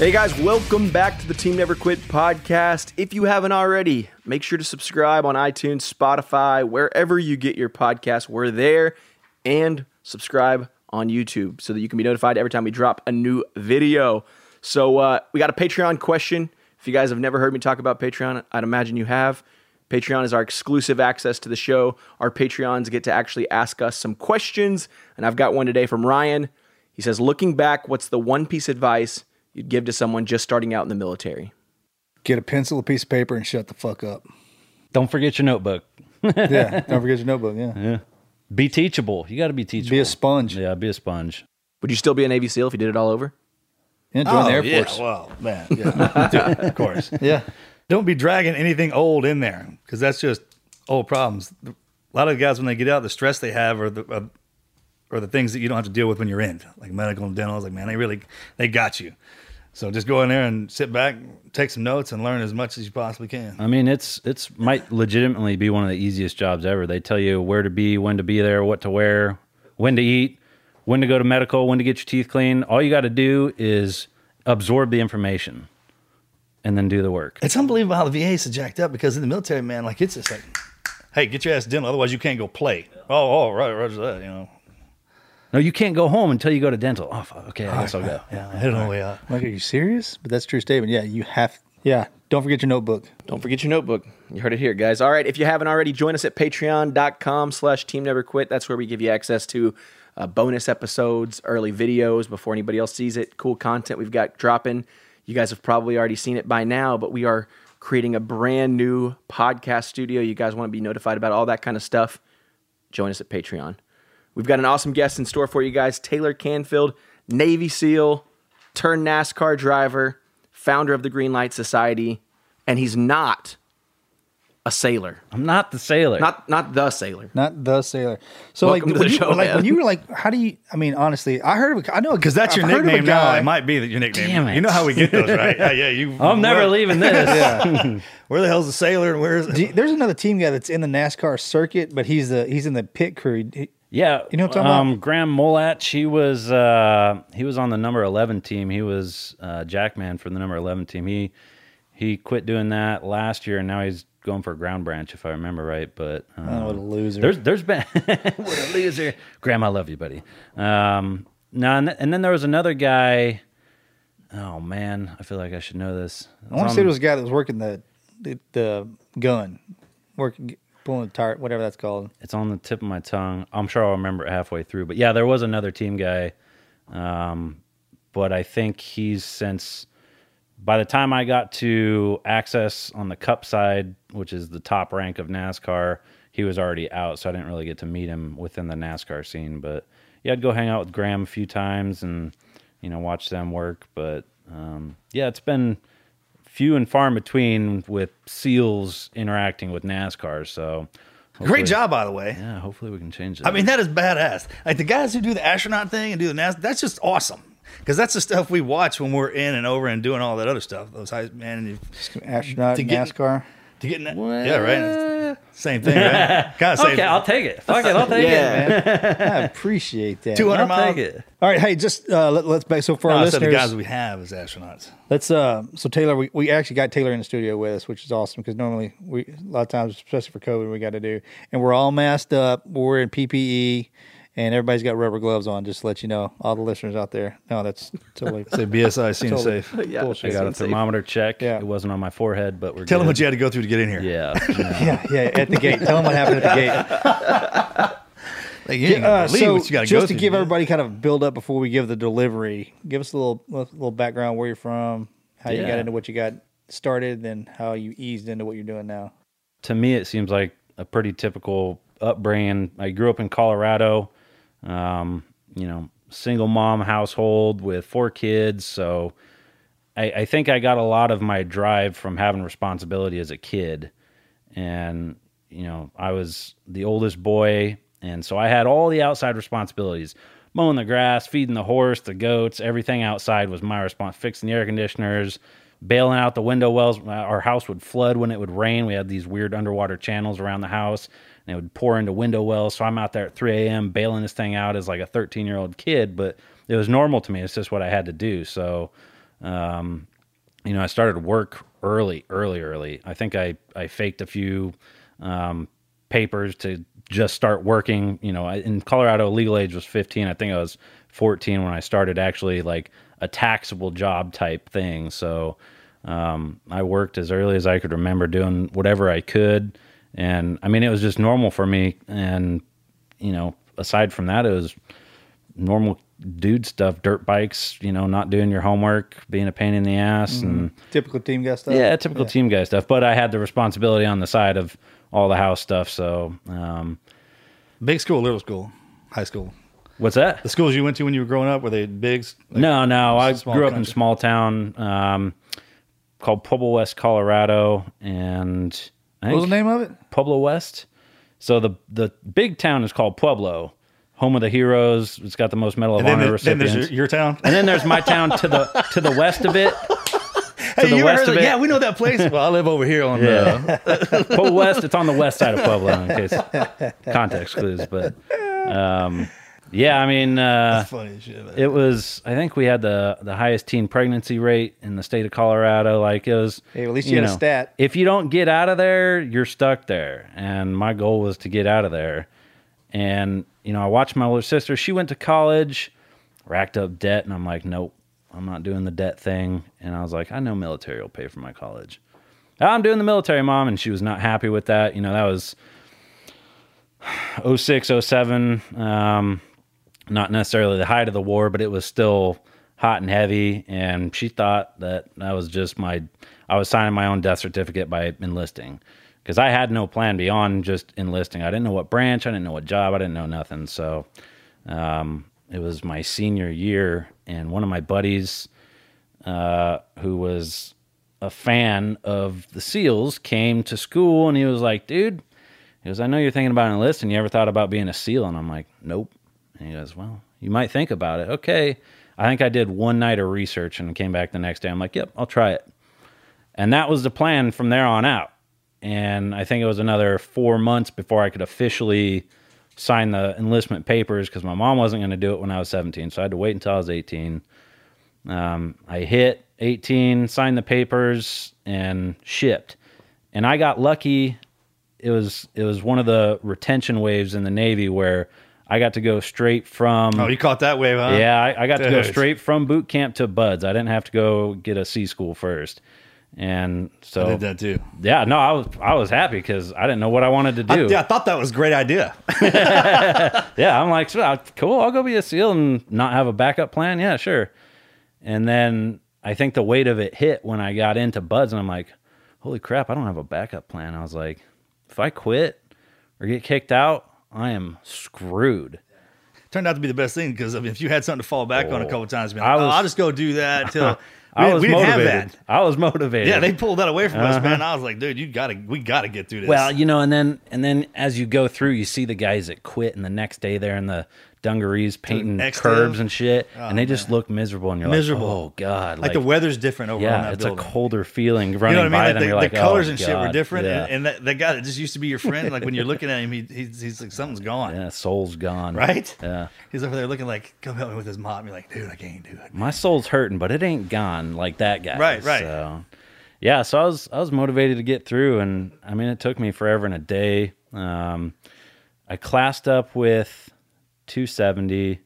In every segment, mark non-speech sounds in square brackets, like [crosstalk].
Hey guys, welcome back to the Team Never Quit podcast. If you haven't already, make sure to subscribe on iTunes, Spotify, wherever you get your podcast. We're there and subscribe on YouTube so that you can be notified every time we drop a new video. So, uh, we got a Patreon question. If you guys have never heard me talk about Patreon, I'd imagine you have. Patreon is our exclusive access to the show. Our Patreons get to actually ask us some questions, and I've got one today from Ryan. He says, Looking back, what's the one piece advice you'd give to someone just starting out in the military? Get a pencil, a piece of paper, and shut the fuck up. Don't forget your notebook. yeah, [laughs] don't forget your notebook. Yeah, Yeah. Be teachable. You got to be teachable. be a sponge. Yeah, be a sponge. Would you still be a Navy SEAL if you did it all over? Yeah, join the Air Oh, yeah, Force. well, man, yeah, of [laughs] course. Yeah, Don't be dragging anything old in there because that's just old problems. A lot of the guys when they get out, the stress they have are the uh, are the things that you don't have to deal with when you're in, like medical and dental. It's like, man, they really they got you. So just go in there and sit back, take some notes, and learn as much as you possibly can. I mean, it's it's might legitimately be one of the easiest jobs ever. They tell you where to be, when to be there, what to wear, when to eat, when to go to medical, when to get your teeth cleaned. All you got to do is absorb the information and then do the work. It's unbelievable how the VA is jacked up because in the military, man, like it's just like, hey, get your ass dental, otherwise you can't go play. Oh, oh, right, roger that, you know. No, you can't go home until you go to dental. Oh, fuck. okay, I guess I'll go. [laughs] Yeah, I hit it on the way out. like, are you serious? But that's a true statement. Yeah, you have. Yeah, don't forget your notebook. Don't forget your notebook. You heard it here, guys. All right, if you haven't already, join us at patreon.com slash team never quit. That's where we give you access to uh, bonus episodes, early videos before anybody else sees it, cool content we've got dropping. You guys have probably already seen it by now, but we are creating a brand new podcast studio. You guys want to be notified about all that kind of stuff? Join us at Patreon. We've got an awesome guest in store for you guys Taylor Canfield, Navy SEAL, turned NASCAR driver, founder of the Green Light Society, and he's not a sailor. I'm not the sailor. Not not the sailor. Not the sailor. So Welcome like, to when the you, show, like man. when you were like, how do you? I mean, honestly, I heard of. a- I know Because that's your I've heard of a nickname now. It might be that your nickname. Damn it. You know how we get those, right? yeah, [laughs] yeah. You. I'm never leaving this. [laughs] Yeah. [laughs] Where the hell's the sailor and where's? Do There's another team guy that's in the NASCAR circuit, but he's the he's in the pit crew. He- Yeah, You know what I'm talking um, about? Graham Molat. He was uh, he was on the number eleven team. He was uh, Jackman for the number eleven team. He he quit doing that last year, and now he's going for a ground branch, if I remember right. But um, Oh, what a loser. There's there's been [laughs] what a loser. Graham, I love you, buddy. Um, no, and, th- and then there was another guy. Oh man, I feel like I should know this. I want to say it was a guy that was working the the, the gun, working tire, whatever that's called. It's on the tip of my tongue. I'm sure I'll remember it halfway through. But yeah, there was another team guy. Um, but I think he's since by the time I got to access on the cup side, which is the top rank of NASCAR, he was already out. So I didn't really get to meet him within the NASCAR scene. But yeah, I'd go hang out with Graham a few times and, you know, watch them work. But um, yeah, it's been few and far in between with SEALs interacting with NASCAR. So Great job, by the way. yeah, hopefully we can change that. I mean, that is badass. Like the guys who do the astronaut thing and do the NASA, that's just awesome. Because that's the stuff we watch when we're in and over and doing all that other stuff. Those high man, and you, Astronaut, To get- NASCAR. To get in that, yeah, right. Same thing, right? [laughs] Kind of okay, I'll take it. Fuck it, I'll take it. Yeah. I appreciate that. two hundred miles. take it. All right, hey, just uh, let, let's back. So for No, our I said the guys we have as astronauts. Let's uh so Taylor we, we actually got Taylor in the studio with us, which is awesome because normally we a lot of times, especially for COVID, we got to do and we're all masked up, we're in PPE and everybody's got rubber gloves on, just to let you know, all the listeners out there. No, that's totally Say BSI, seems Totally. safe. [laughs] yeah. I got a Safe. thermometer check. Yeah. It wasn't on my forehead, but we're Tell them what you had to go through to get in here. Yeah. [laughs] Yeah, yeah, at the gate. Tell them what happened at the gate. [laughs] Like, you ain't Uh, so what you got go just to through give man. everybody kind of build up before we give the delivery, give us a little a little background where you're from, how you got into what you got started, then how you eased into what you're doing now. to me, it seems like a pretty typical upbringing. I grew up in Colorado, um, you know, single mom household with four kids. So I, I think I got a lot of my drive from having responsibility as a kid. And, you know, I was the oldest boy. And so I had all the outside responsibilities mowing the grass, feeding the horse, the goats, everything outside was my response, fixing the air conditioners, bailing out the window wells. Our house would flood when it would rain. We had these weird underwater channels around the house and it would pour into window wells. So I'm out there at 3 a.m. bailing this thing out as like a 13 year old kid, but it was normal to me. It's just what I had to do. So, um, you know, I started work early, early, early. I think I, I faked a few um, papers to just start working. You know, in Colorado, legal age was 15. I think I was 14 when I started actually like a taxable job type thing. So um, I worked as early as I could remember doing whatever I could. And I mean, it was just normal for me. And, you know, aside from that, it was normal dude stuff, dirt bikes, you know, not doing your homework, being a pain in the ass and Typical team guy stuff. yeah, typical team guy stuff. But I had the responsibility on the side of all the house stuff. So, um, Big school, little school, high school. what's that? The schools you went to when you were growing up were they big? Like, no, no. I grew up in country. small town um, called Pueblo West, Colorado, and What was the name of it? Pueblo West. So the the big town is called Pueblo, home of the heroes. It's got the most Medal of And then, Honor the- then recipients. there's your, your town. and then there's my town to the to the west of it. [laughs] Hey, the west of it? Yeah, we know that place. [laughs] well, I live over here on the. Pueblo West. It's on the west side of Pueblo, in case [laughs] context clues. But um, yeah, I mean, uh, Funny shit. man. it was. I think we had the the highest teen pregnancy rate in the state of Colorado. Like it was. Hey, at least you had a stat. If you don't get out of there, you're stuck there. And my goal was to get out of there. And you know, I watched my older sister. She went to college, racked up debt, and I'm like, nope, I'm not doing the debt thing. And I was like, I know military will pay for my college. I'm doing the military, mom, and she was not happy with that. You know, that was [sighs] 06, 07. Um, not necessarily the height of the war, but it was still hot and heavy. And she thought that that was just my, I was signing my own death certificate by enlisting because I had no plan beyond just enlisting. I didn't know what branch, I didn't know what job, I didn't know nothing. So um, it was my senior year, and one of my buddies, uh, who was a fan of the SEALs, came to school and he was like, dude, he goes, I know you're thinking about enlisting. You ever thought about being a SEAL? And I'm like, nope. And he goes, well, you might think about it. Okay. I think I did one night of research and came back the next day. I'm like, yep, I'll try it. And that was the plan from there on out. And I think it was another four months before I could officially sign the enlistment papers because my mom wasn't going to do it when I was 17. So I had to wait until I was 18. Um, I hit 18, signed the papers, and shipped. And I got lucky. It was it was one of the retention waves in the Navy where I got to go straight from. oh, you caught that wave, huh? Yeah, I, I got to go straight from boot camp to BUD/S. I didn't have to go get a C school first, and so I did that too. yeah, no, I was I was happy because I didn't know what I wanted to I, do. yeah, I thought that was a great idea. [laughs] [laughs] yeah, I'm like, uh, cool, I'll go be a SEAL and not have a backup plan. Yeah, sure. And then I think the weight of it hit when I got into BUD/S, and I'm like, holy crap, I don't have a backup plan. I was like, if I quit or get kicked out, I am screwed. Turned out to be the best thing because I mean, if you had something to fall back on a couple oh. times, be like, I oh, was- I'll just go do that until [laughs] we, I was motivated. have that. I was motivated. Yeah, they pulled that away from us, man. Uh-huh. I was like, dude, you gotta, we gotta get through this. Well, you know, and then and then as you go through, you see the guys that quit, and the next day they're in the dungarees painting next curbs and shit, and they just look miserable, and you're Miserable. like, oh god, like, the weather's different over on yeah, that it's building. a colder feeling You running know what I mean? by Like them. the, the like, colors oh, and shit were different, Yeah. and, and that, that guy that just used to be your friend, like when you're looking at him, he, he's, he's like something's gone, yeah, soul's gone. right? Yeah. He's over there looking like, come help me with his mop. And you're like, dude, I can't do it. my soul's hurting, but it ain't gone like that guy. Right, right. So, yeah, so I was I was motivated to get through, and I mean, it took me forever and a day. Um, I classed up with 270.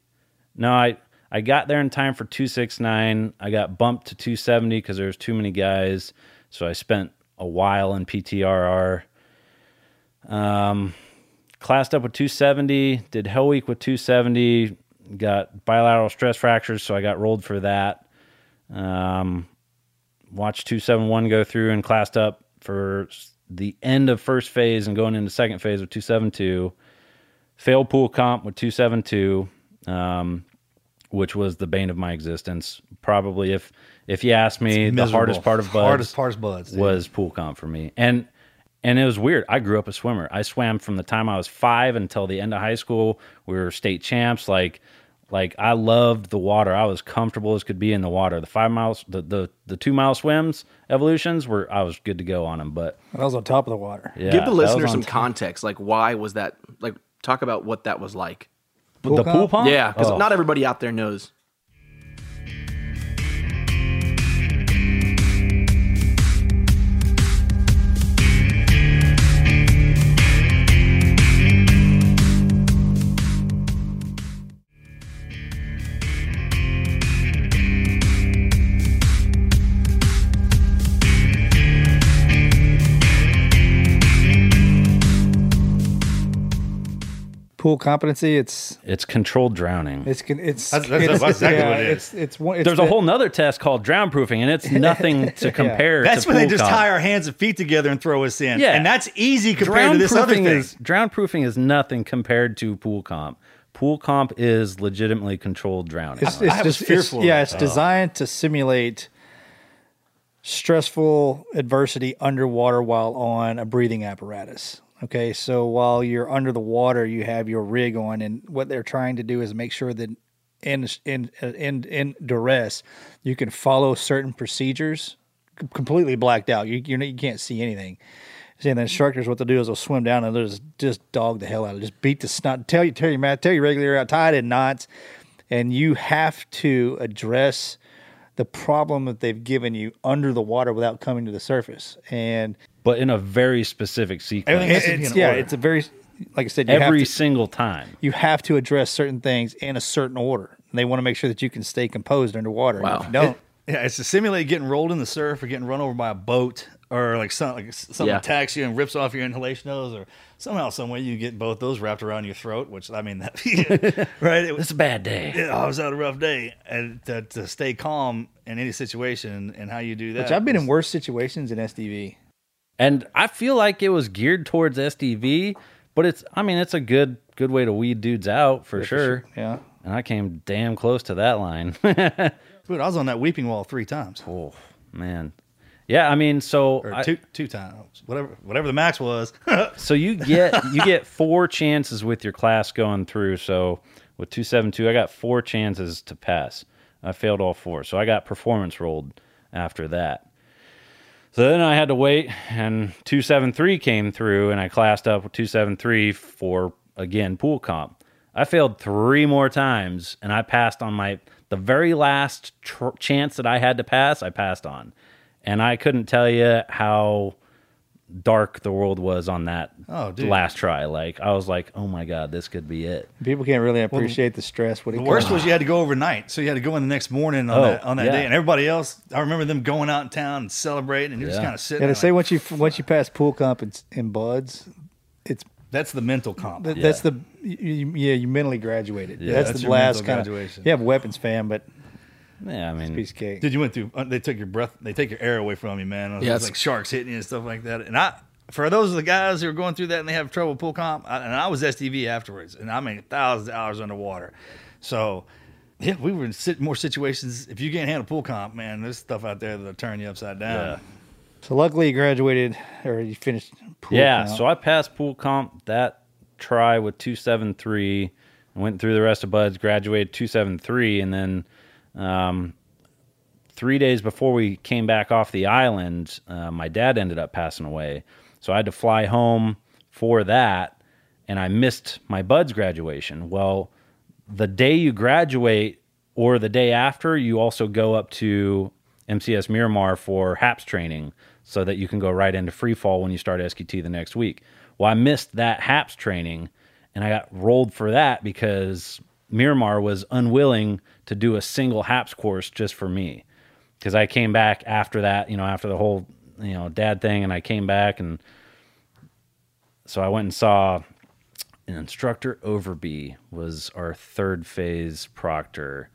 No, I I got there in time for 269. I got bumped to 270 because there was too many guys, so I spent a while in PTRR. Um, classed up with 270. Did Hell Week with 270. Got bilateral stress fractures, so I got rolled for that. Um, watched 271 go through and classed up for the end of first phase and going into second phase with 272. Failed pool comp with 272, um, which was the bane of my existence. Probably if if you ask me, the hardest part of BUD/S hardest part of BUD/S dude. was pool comp for me. And and it was weird. I grew up a swimmer. I swam from the time I was five until the end of high school. We were state champs. Like like I loved the water. I was comfortable as could be in the water. The five miles, the the, the two mile swims, evolutions were I was good to go on them. But I was on top of the water. yeah, Give the that listener some top. context. Like, why was that? Like, talk about what that was like. Pool the pool comp? pump. Yeah, because Oh. not everybody out there knows. Pool competency. It's It's controlled drowning. it's it's That's- that's- it's, exactly yeah, what it is. It's it's one. It's There's a whole nother test called drown proofing, and it's nothing [laughs] to compare. That's to when they just comp. tie our hands and feet together and throw us in. Yeah. and that's easy compared drown to this other proofing thing. is drown proofing is nothing compared to pool comp. Pool comp is legitimately controlled drowning. It's, it's just fearful It's, yeah, it. it's designed to simulate stressful adversity underwater while on a breathing apparatus. Okay, so while you're under the water, you have your rig on, and what they're trying to do is make sure that in in uh, in in duress, you can follow certain procedures completely blacked out. You you, you can't see anything. See, and the instructors, what they'll do is they'll swim down and they'll just, just dog the hell out of. Just beat the snot. Tell you, tell you, Matt, tell you regularly out, tied in knots. And you have to address the problem that they've given you under the water without coming to the surface. And but in a very specific sequence. Everything has to be it's, in yeah, order. it's a very, like I said, you every have to, single time. you have to address certain things in a certain order. And they want to make sure that you can stay composed underwater. And Wow. If you don't, Yeah, it's to simulate getting rolled in the surf or getting run over by a boat or like some like something Yeah. attacks you and rips off your inhalation hose or somehow some way you get both those wrapped around your throat. Which I mean, [laughs] that, right? It was It's a bad day. yeah, I was had a rough day, and to, to stay calm in any situation and how you do that. which I've been in worse situations in SDV. And I feel like it was geared towards SDV, but it's I mean it's a good good way to weed dudes out for sure. Yeah. And I came damn close to that line. [laughs] Dude, I was on that weeping wall three times oh man. Yeah, I mean so or I- two two times, whatever whatever the max was. [laughs] so you get you get four chances with your class going through. So with two seven two, I got four chances to pass. I failed all four, so I got performance rolled after that. So then I had to wait, and two seven three came through, and I classed up with two seven three for again pool comp. I failed three more times, and I passed on my the very last tr- chance that I had to pass. I passed on, and I couldn't tell you how dark the world was on that Oh, dude. last try. Like I was like, oh my god, this could be it. People can't really appreciate the stress. What it The worst was you had to go overnight, so you had to go in the next morning on Oh, that on that yeah. day, and everybody else. I remember them going out in town and celebrating, and you're just kind of sitting. And there to say like, once you once you pass pool comp and, in BUD/S, it's that's the mental comp. that, that's the you, you- yeah you mentally graduated. Yeah, that's, that's the last mental kind of. graduation. You have weapons fan, but Yeah, I mean, piece of cake. Dude, you went through. uh, They took your breath. They take your air away from you, man. It was Yeah, it's- like sharks hitting you and stuff like that. And I, for those of the guys who are going through that and they have trouble with pool comp, I, and I was SDV afterwards, and I mean thousands of hours underwater. So, yeah, we were in sit- more situations. If you can't handle pool comp, man, there's stuff out there that'll turn you upside down. Yeah. So luckily you graduated or you finished. Pool yeah. comp. So I passed pool comp that try with two seven three. Went through the rest of BUD/S, graduated two seven three, and then um, three days before we came back off the island, uh, my dad ended up passing away. So I had to fly home for that, and I missed my BUD/S graduation. Well, the day you graduate or the day after, you also go up to MCAS Miramar for HAPS training so that you can go right into free fall when you start SQT the next week. Well, I missed that HAPS training and I got rolled for that because Miramar was unwilling to do a single HAPS course just for me. Because I came back after that, you know, after the whole, you know, dad thing, and I came back and so I went and saw an instructor Overby was our third phase proctor.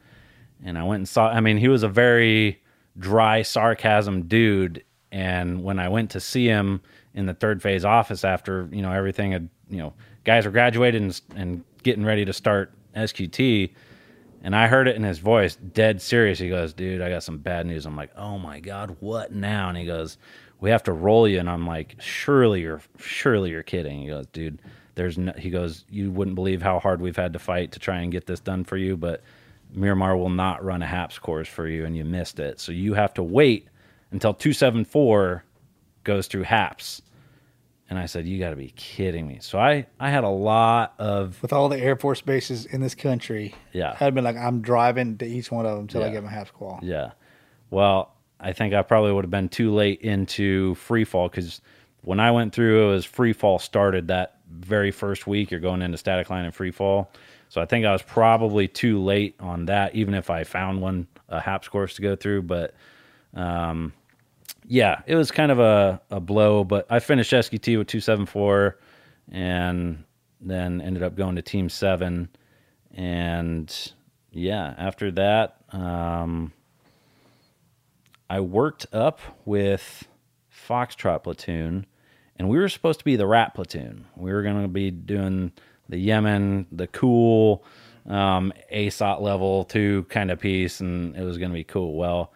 And I went and saw I mean, he was a very dry sarcasm dude. And when I went to see him in the third phase office after, you know, everything had, you know, guys were graduating and, and getting ready to start SQT. And I heard it in his voice, dead serious. He goes, "Dude, I got some bad news." I'm like, "Oh my god, what now?" And he goes, "We have to roll you." And I'm like, "Surely you're, surely you're kidding." He goes, "Dude, there's no." He goes, "You wouldn't believe how hard we've had to fight to try and get this done for you, but Miramar will not run a HAPS course for you, and you missed it. So you have to wait until 274 goes through HAPS." And I said, "You got to be kidding me!" So I, I had a lot of With all the Air Force bases in this country, Yeah. I'd been like, I'm driving to each one of them until I Yeah. get my half qual. Yeah. Well, I think I probably would have been too late into free fall because when I went through, it was free fall started that very first week. You're going into static line and free fall. So I think I was probably too late on that, even if I found one, a HAPS course to go through. But um, yeah, it was kind of a, a blow. But I finished SQT with 274 and then ended up going to Team 7. And yeah, after that, um, I worked up with Foxtrot platoon, and we were supposed to be the rat platoon. We were going to be doing the Yemen, the cool um, ASOT level two kind of piece, and it was going to be cool. Well,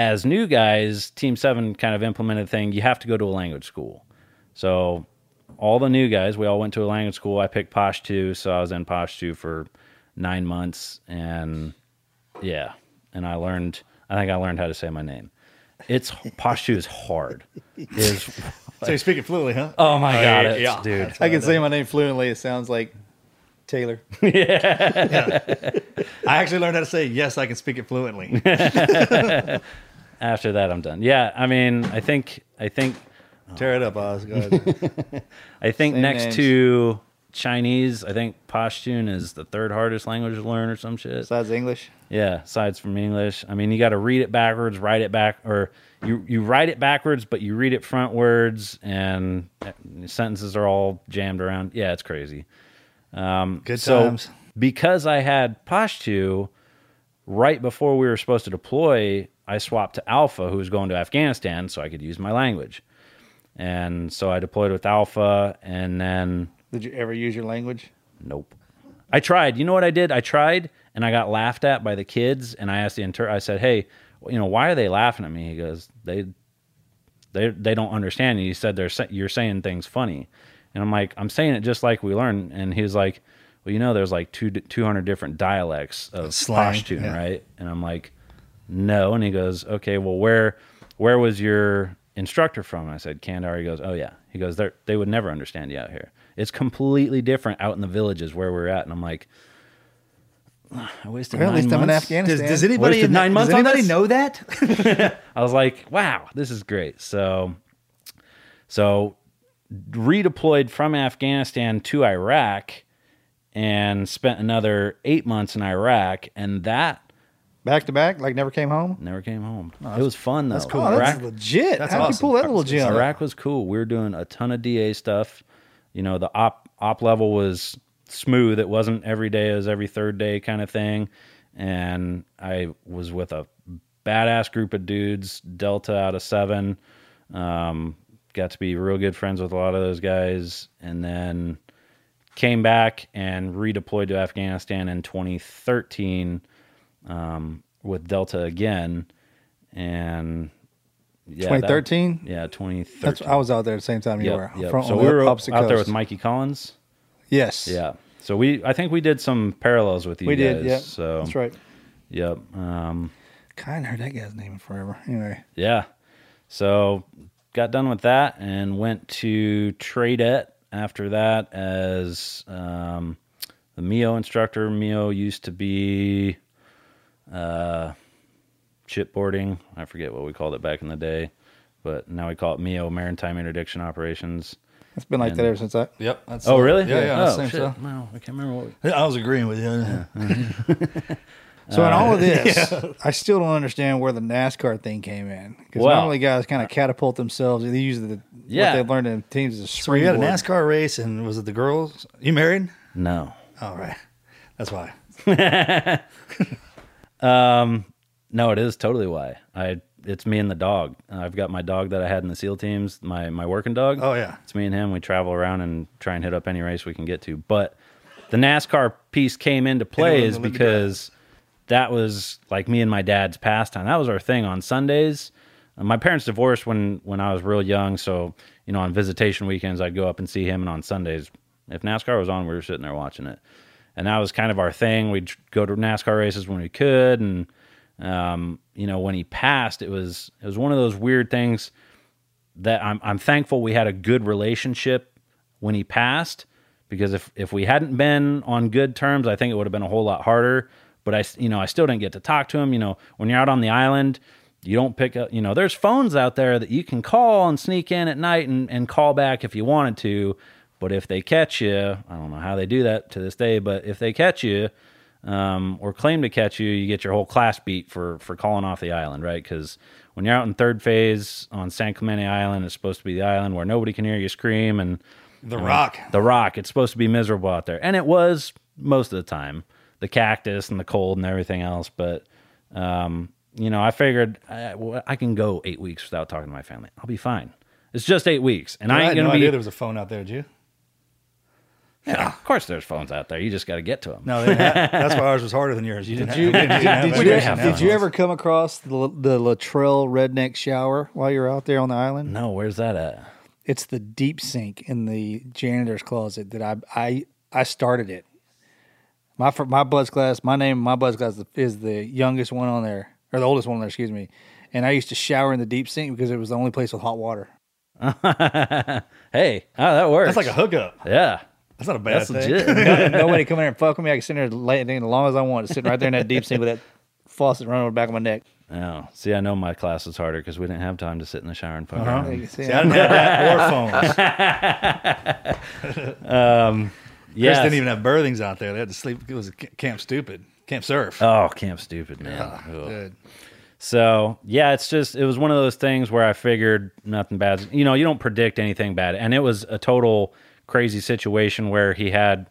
as new guys, Team Seven kind of implemented a thing. You have to go to a language school. So all the new guys, we all went to a language school. I picked Pashto, so I was in Pashto for nine months, and yeah, and I learned. I think I learned how to say my name. It's Pashto is hard. Is [laughs] So you speak it fluently, huh? oh my god, yeah, it's- yeah. dude. I can say my name fluently. It sounds like Taylor. [laughs] Yeah. I actually learned how to say yes. I can speak it fluently. [laughs] After that, I'm done. Yeah, I mean, I think I think Tear it up, Oz. Go ahead. [laughs] I think Same next names. to Chinese, I think Pashtun is the third hardest language to learn or some shit. Besides English. Yeah, aside from English. I mean, you got to read it backwards, write it back, or you you write it backwards, but you read it frontwards, and sentences are all jammed around. Yeah, it's crazy. Um, Good So times. because I had Pashtu right before we were supposed to deploy, I swapped to Alpha, who was going to Afghanistan, so I could use my language. And so I deployed with Alpha, and then Did you ever use your language? Nope. I tried. You know what I did? I tried and I got laughed at by the kids. And I asked the inter. I said, "Hey, you know, why are they laughing at me?" He goes, "They, they, they don't understand." you." He said, "They're sa- you're saying things funny," and I'm like, "I'm saying it just like we learn." And he's like, "Well, you know, there's like two two hundred different dialects of Slang, Pashtun, yeah. right?" And I'm like, "No." And he goes, "Okay, well, where where was your instructor from?" And I said, "Kandahar." He goes, "Oh yeah." He goes, "They they would never understand you out here. It's completely different out in the villages where we're at." And I'm like, I wasted Well, at nine least I'm in. Afghanistan. Does, does anybody in- nine months Does anybody know that? [laughs] [laughs] I was like, wow, this is great. So, so redeployed from Afghanistan to Iraq and spent another eight months in Iraq, and that Back to back, like never came home. never came home. it was fun though. that's cool. Oh, that's Iraq, legit. That's How'd you awesome. pull that little gem? Iraq was cool. We were doing a ton of DA stuff. You know, the op op level was smooth. It wasn't every day. It was every third day kind of thing. And I was with a badass group of dudes, Delta out of seven. Um, got to be real good friends with a lot of those guys. And then came back and redeployed to Afghanistan in 2013 um, with Delta again. And yeah, that- 2013? yeah, 2013. That's I was out there at the same time you Yep, were. yep. From- So we were out there with Mikey Collins. Yes. Yeah. So we, I think we did some parallels with you We guys. did. Yeah. So That's right. Yep. Um, Kind of heard that guy's name in forever. Anyway, yeah. So got done with that and went to Tradet after that as um, the Mio instructor. Mio used to be uh, shipboarding. I forget what we called it back in the day, but now we call it Mio Maritime Interdiction Operations. it's been like that ever since I. Yep. That's Oh, really? Yeah, yeah. Oh, same shit. stuff. No, I can't remember what. We, I was agreeing with you. [laughs] So in Uh, all of this, [laughs] I still don't understand where the NASCAR thing came in because Well- normally guys kind of catapult themselves. They use the Yeah. what they learned in teams as a So we had a. NASCAR race, and was it the girls? You married? no. All right. That's why. [laughs] No, it is totally why. I it's me and the dog. I've got my dog that I had in the SEAL teams, my my working dog. Oh, yeah. it's me and him. We travel around and try and hit up any race we can get to. But the NASCAR piece came into play is was a little bit because that was like me and my dad's pastime. That was our thing on Sundays. Uh, My parents divorced when when I was real young, so you know on visitation weekends I'd go up and see him, and on Sundays if NASCAR was on, we were sitting there watching it, and that was kind of our thing. We'd go to NASCAR races when we could, and um, you know when he passed, it was it was one of those weird things that I'm I'm thankful we had a good relationship when he passed because if if we hadn't been on good terms, I think it would have been a whole lot harder. But I, you know, I still didn't get to talk to him. You know, when you're out on the island, you don't pick up. You know, there's phones out there that you can call and sneak in at night and and call back if you wanted to. But if they catch you, I don't know how they do that to this day. But if they catch you, um, or claim to catch you, you get your whole class beat for for calling off the island, right? Because when you're out in third phase on San Clemente Island, it's supposed to be the island where nobody can hear you scream, and The Rock. the rock. It's supposed to be miserable out there, and it was most of the time. The cactus and the cold and everything else, but um, you know, I figured I, well, I can go eight weeks without talking to my family. I'll be fine. It's just eight weeks, and I I ain't had gonna no be. idea there was a phone out there, did you? Yeah, of course, there's phones out there. You just got to get to them. No, they didn't have- that's why ours was harder than yours. You didn't. Did you, have, did, have- did, you, have did you ever come across the, the Luttrell redneck shower while you were out there on the island? No, where's that at? It's the deep sink in the janitor's closet that I I I started it. My fir- my BUD/S class, my name, my BUD/S class is the youngest one on there, or the oldest one on there, excuse me. And I used to shower in the deep sink because it was the only place with hot water. [laughs] Hey, oh, that works. That's like a hookup. yeah. That's not a bad That's thing. legit. [laughs] Nobody come in there and fuck with me. I can sit there and lay in as long as I want, sitting right there in that deep sink with that [laughs] faucet running over the back of my neck. oh, see, I know my class was harder because we didn't have time to sit in the shower and fuck Uh-huh. around. You see, See, I didn't have that or phones. Yeah. [laughs] Chris didn't even have berthings out there. They had to sleep. It was a Camp Stupid, Camp Surf. Oh, Camp Stupid, man. Ugh. Dude. So yeah, it's just it was one of those things where I figured nothing bad. You know, you don't predict anything bad, and it was a total crazy situation where he had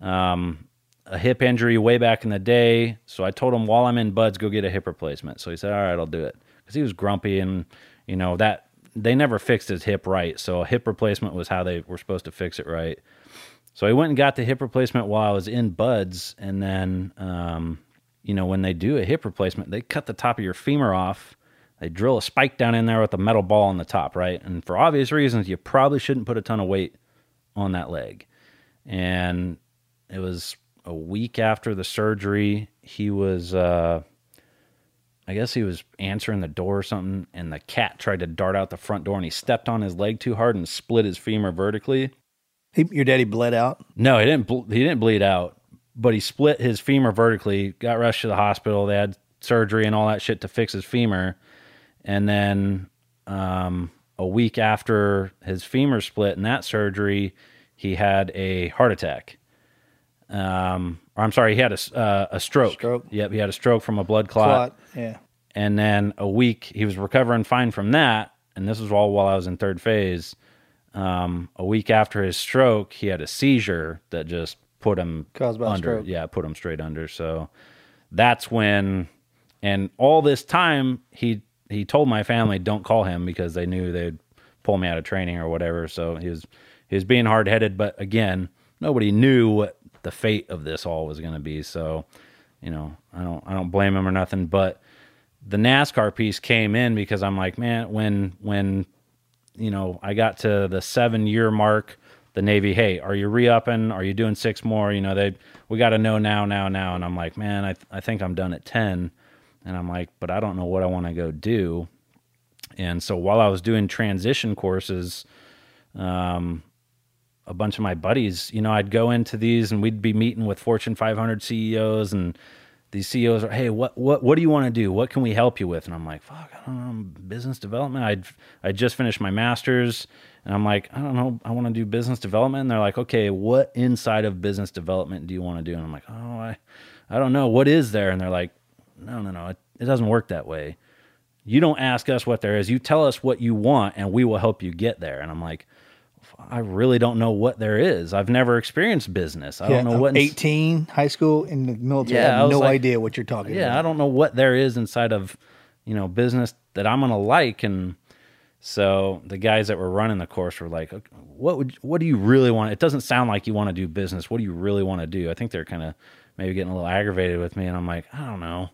um, a hip injury way back in the day. So I told him while I'm in BUD/S, go get a hip replacement. So he said, "All right, I'll do it," because he was grumpy, and you know that they never fixed his hip right. So a hip replacement was how they were supposed to fix it right. So I went and got the hip replacement while I was in BUD/S, and then, um, you know, when they do a hip replacement, they cut the top of your femur off. They drill a spike down in there with a metal ball on the top, right? And for obvious reasons, you probably shouldn't put a ton of weight on that leg. And it was a week after the surgery. He was, uh, I guess he was answering the door or something, and the cat tried to dart out the front door, and he stepped on his leg too hard and split his femur vertically. he, your daddy bled out. No, he didn't. ble- He didn't bleed out, but he split his femur vertically. Got rushed to the hospital. They had surgery and all that shit to fix his femur, and then um, a week after his femur split and that surgery, he had a heart attack. Um, or I'm sorry, he had a uh, a stroke. Stroke. Yep, he had a stroke from a blood clot. Clot. Yeah. And then a week, he was recovering fine from that. And this was all while I was in third phase. Um, a week after his stroke, he had a seizure that just put him Caused under. Yeah, put him straight under. So that's when, and all this time, he he told my family don't call him because they knew they'd pull me out of training or whatever. So he was he was being hard headed. But again, nobody knew what the fate of this all was going to be. So you know, I don't I don't blame him or nothing. But the NASCAR piece came in because I'm like, man, when when you know I got to the seven year mark, the Navy, hey, are you re upping? Are you doing six more? You know, they we got to know now, now, now. And I'm like, man, I I think I'm done at ten. And I'm like, but I don't know what I want to go do. And so while I was doing transition courses, um, a bunch of my buddies, you know, I'd go into these and we'd be meeting with Fortune 500 CEOs and these CEOs are, hey, what what what do you want to do? What can we help you with? And I'm like, fuck, I don't know, business development. I'd I just finished my masters, and I'm like, I don't know, I want to do business development. And they're like, okay, what inside of business development do you want to do? And I'm like, oh, I I don't know, what is there? And they're like, no, no, no, it, it doesn't work that way. You don't ask us what there is. You tell us what you want, and we will help you get there. And I'm like, I really don't know what there is. I've never experienced business. I Yeah, don't know what. 18, high school, in the military. Yeah, I have no like- idea what you're talking about. Yeah, I don't know what there is inside of, you know, business that I'm gonna like. And so the guys that were running the course were like, "Okay, what would what do you really want? It doesn't sound like you want to do business. What do you really want to do? I think they're kind of maybe getting a little aggravated with me, and I'm like, I don't know.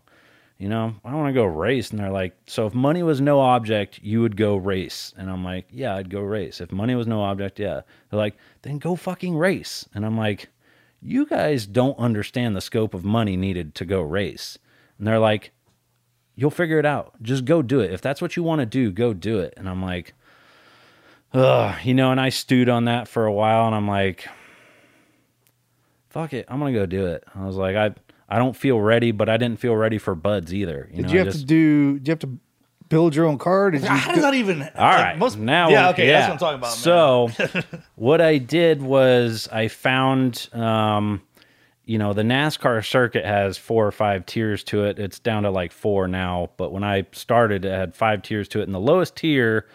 You know, I want to go race. And they're like, so if money was no object, you would go race. And I'm like, yeah, I'd go race. If money was no object, yeah. They're like, then go fucking race. And I'm like, you guys don't understand the scope of money needed to go race. And they're like, you'll figure it out. Just go do it. If that's what you want to do, go do it. And I'm like, ugh, you know, and I stewed on that for a while and I'm like, fuck it, I'm gonna go do it. I was like, I I don't feel ready, but I didn't feel ready for BUD/S either. You Did know, you I have just- to do? Did you have to build your own car? Did you? How does that even? All right. most now, yeah, we're- okay, that's what I'm talking about. man. So, [laughs] what I did was I found, um, you know, the NASCAR circuit has four or five tiers to it. It's down to like four now, but when I started, it had five tiers to it, and the lowest tier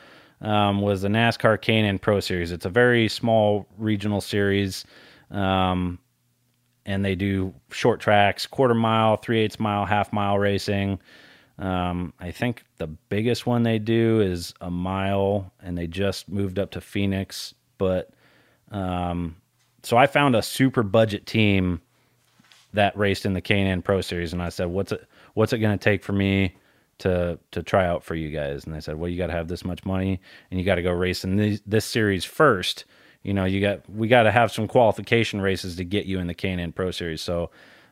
um, was the NASCAR K&N Pro Series. It's a very small regional series. Um, and they do short tracks, quarter mile, three eighths mile, half mile racing. Um, I think the biggest one they do is a mile, and they just moved up to Phoenix. But um, so I found a super budget team that raced in the K&N Pro Series, and I said, "What's it? What's it going to take for me to to try out for you guys?" And they said, "Well, you got to have this much money, and you got to go race in this series first. You know, you got we got to have some qualification races to get you in the K&N Pro Series." So,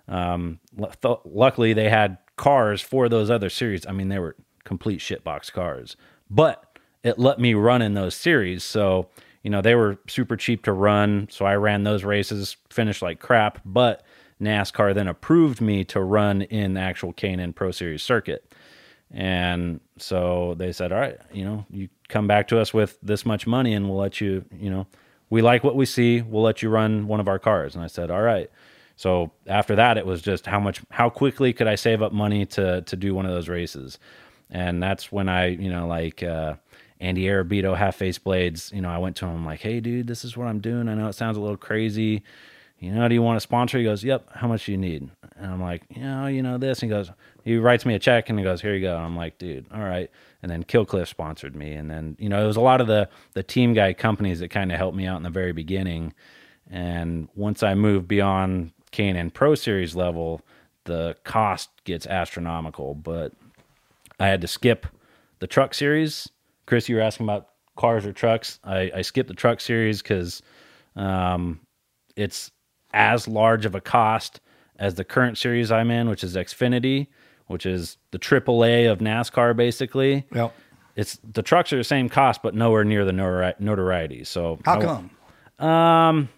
um, th- luckily, they had cars for those other series. I mean, they were complete shitbox cars, but it let me run in those series. So, you know, they were super cheap to run. So I ran those races, finished like crap, but NASCAR then approved me to run in the actual K&N Pro Series circuit. And so they said, all right, you know, you come back to us with this much money and we'll let you, you know, we like what we see. We'll let you run one of our cars. And I said, all right. So after that, it was just how much, how quickly could I save up money to, to do one of those races? And that's when I, you know, like, uh, Andy Arrabito, Half Face Blades, you know, I went to him like, hey, dude, this is what I'm doing. I know it sounds a little crazy. You know, do you want to sponsor? He goes, yep. How much do you need? And I'm like, you know, you know this. And he goes, he writes me a check and he goes, here you go. I'm like, dude, all right. And then Kill Cliff sponsored me. And then, you know, it was a lot of the, the team guy companies that kind of helped me out in the very beginning. And once I moved beyond K&N Pro Series level, the cost gets astronomical. But I had to skip the truck series. Chris, you were asking about cars or trucks. I, I skipped the truck series because um, it's as large of a cost as the current series I'm in, which is Xfinity, which is the AAA of NASCAR, basically. Yep. It's the trucks are the same cost, but nowhere near the notoriety. So How I- come?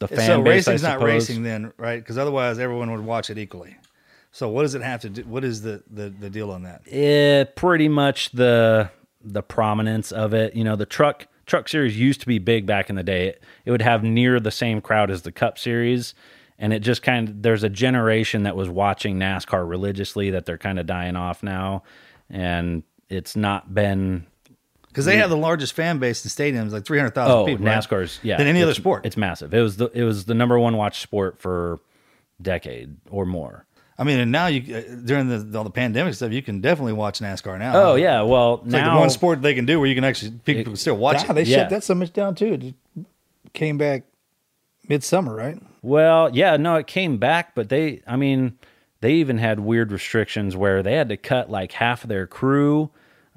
the fan so base, racing's not racing then, right? Because otherwise, everyone would watch it equally. So what does it have to do? What is the the, the deal on that? Eh, pretty much the the prominence of it. You know, the truck truck series used to be big back in the day. It, it would have near the same crowd as the Cup series, and it just kind of there's a generation that was watching NASCAR religiously that they're kind of dying off now, and it's not been Because they have the largest fan base in stadiums, like three hundred thousand oh people. right? NASCAR's yeah than any other sport. It's massive. It was the it was the number one watch sport for decade or more. I mean, and now you uh, during the all the pandemic stuff, you can definitely watch NASCAR now. Oh yeah, well It's like now the one sport they can do where you can actually people can still watch Wow, it. they Yeah. shut that so much down too. It came back midsummer, right? Well, yeah, no, it came back, but they, I mean, they even had weird restrictions where they had to cut like half of their crew.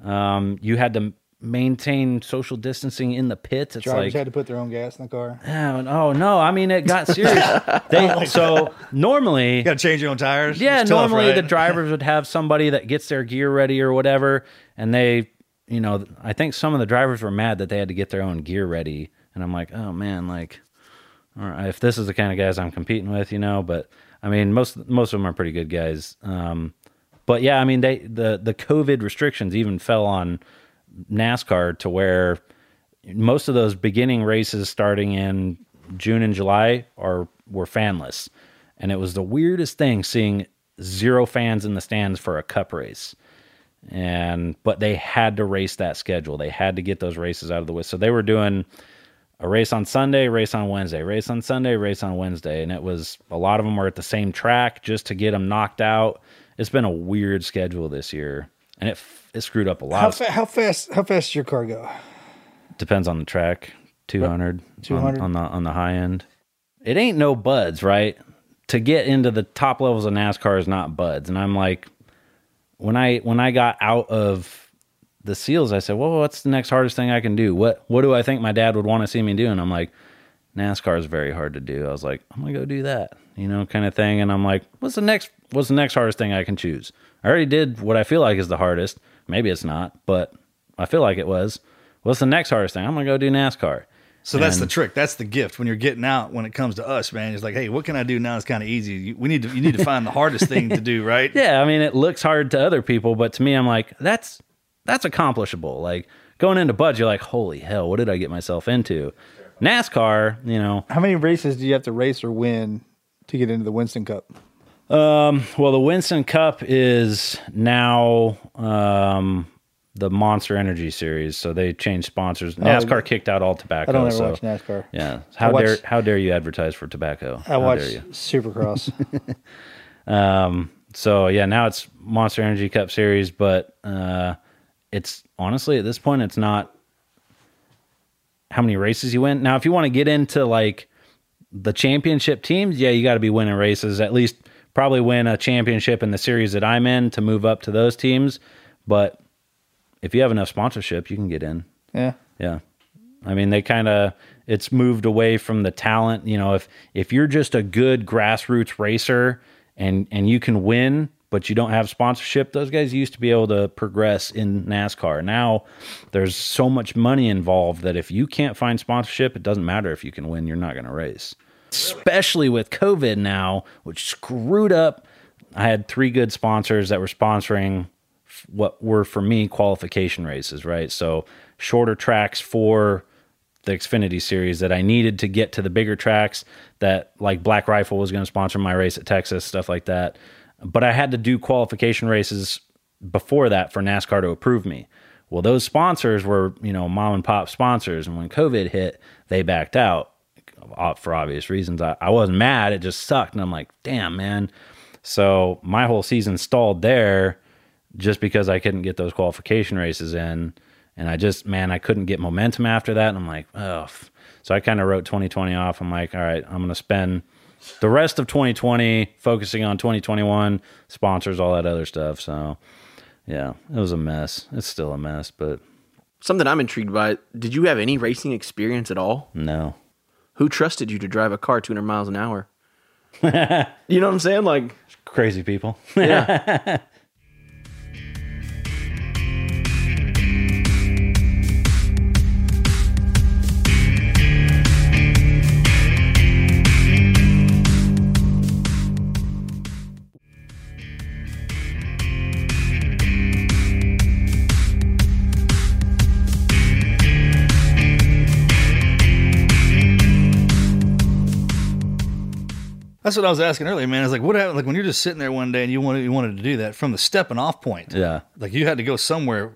Um, you had to maintain social distancing in the pits. It's Drivers like, had to put their own gas in the car. oh, oh, no, I mean, it got serious. [laughs] they, so normally, You got to change your own tires. yeah, It's tough, normally right? the drivers would have somebody that gets their gear ready or whatever, and they, you know, I think some of the drivers were mad that they had to get their own gear ready, and I'm like, oh man, like, if this is the kind of guys I'm competing with, you know, but I mean, most most of them are pretty good guys. Um, but yeah, I mean, they the the COVID restrictions even fell on NASCAR to where most of those beginning races starting in June and July are were fanless, and it was the weirdest thing seeing zero fans in the stands for a cup race. And but they had to race that schedule. They had to get those races out of the way. So they were doing a race on Sunday, race on Wednesday, race on Sunday, race on Wednesday, and it was a lot of them were at the same track just to get them knocked out. It's been a weird schedule this year. and it it screwed up a lot. How, fa- how fast? How fast does your car go? Depends on the track. 200, 200? On, on the on the high end. It ain't no BUD/S, right? To get into the top levels of NASCAR is not BUD/S, and I'm like, when I when I got out of the seals, I said, "Well, what's the next hardest thing I can do? What what do I think my dad would want to see me do?" And I'm like, NASCAR is very hard to do. I was like, I'm gonna go do that, you know, kind of thing. And I'm like, what's the next? What's the next hardest thing I can choose? I already did what I feel like is the hardest. Maybe it's not, but I feel like it was. What's the next hardest thing? I'm gonna go do NASCAR. So that's the trick. That's the gift when you're getting out. When it comes to us, man, it's like, hey, what can I do now? It's kind of easy. You- We need to. You need to find the hardest thing to do, right? [laughs] Yeah, I mean, it looks hard to other people, but to me, I'm like, that's that's accomplishable. Like going into BUD/S, you're like, holy hell, what did I get myself into? NASCAR, you know, How many races do you have to race or win to get into the Winston Cup? Um, well, the Winston Cup is now um, the Monster Energy Series, so they changed sponsors. NASCAR kicked out all tobacco. I don't ever so, watch NASCAR. Yeah, how watch- dare how dare you advertise for tobacco? I How watch? Supercross. [laughs] So yeah, now it's Monster Energy Cup Series, but uh, it's honestly at this point it's not how many races you win. Now, if you want to get into like the championship teams, yeah, you got to be winning races. At least probably win a championship in the series that I'm in to move up to those teams. But if you have enough sponsorship, you can get in. yeah. Yeah. I mean, they kind of it's moved away from the talent, you know, if if you're just a good grassroots racer and and you can win, but you don't have sponsorship, those guys used to be able to progress in NASCAR. Now there's so much money involved that if you can't find sponsorship, it doesn't matter if you can win, you're not going to race. Especially with COVID now, which screwed up I had three good sponsors that were sponsoring what were for me qualification races, right? So shorter tracks for the Xfinity series that I needed to get to the bigger tracks that like Black Rifle was going to sponsor my race at Texas, stuff like that. But I had to do qualification races before that for NASCAR to approve me. Well, those sponsors were, you know, mom and pop sponsors. And when COVID hit, they backed out uh, for obvious reasons. I, I wasn't mad. It just sucked. And I'm like, damn, man. So my whole season stalled there just because I couldn't get those qualification races in. And I just, man, I couldn't get momentum after that. And I'm like, oh. So I kind of wrote 2020 off. I'm like, all right, I'm going to spend the rest of 2020 focusing on 2021, sponsors, all that other stuff. So yeah, it was a mess. It's still a mess, but Something I'm intrigued by. Did you have any racing experience at all? no. Who trusted you to drive a car 200 miles an hour? [laughs] you know what I'm saying? Like, Crazy people. yeah. [laughs] That's what I was asking earlier, man. It's like, what happened? Like when you're just sitting there one day and you wanted you wanted to do that from the stepping off point. Yeah. Like you had to go somewhere.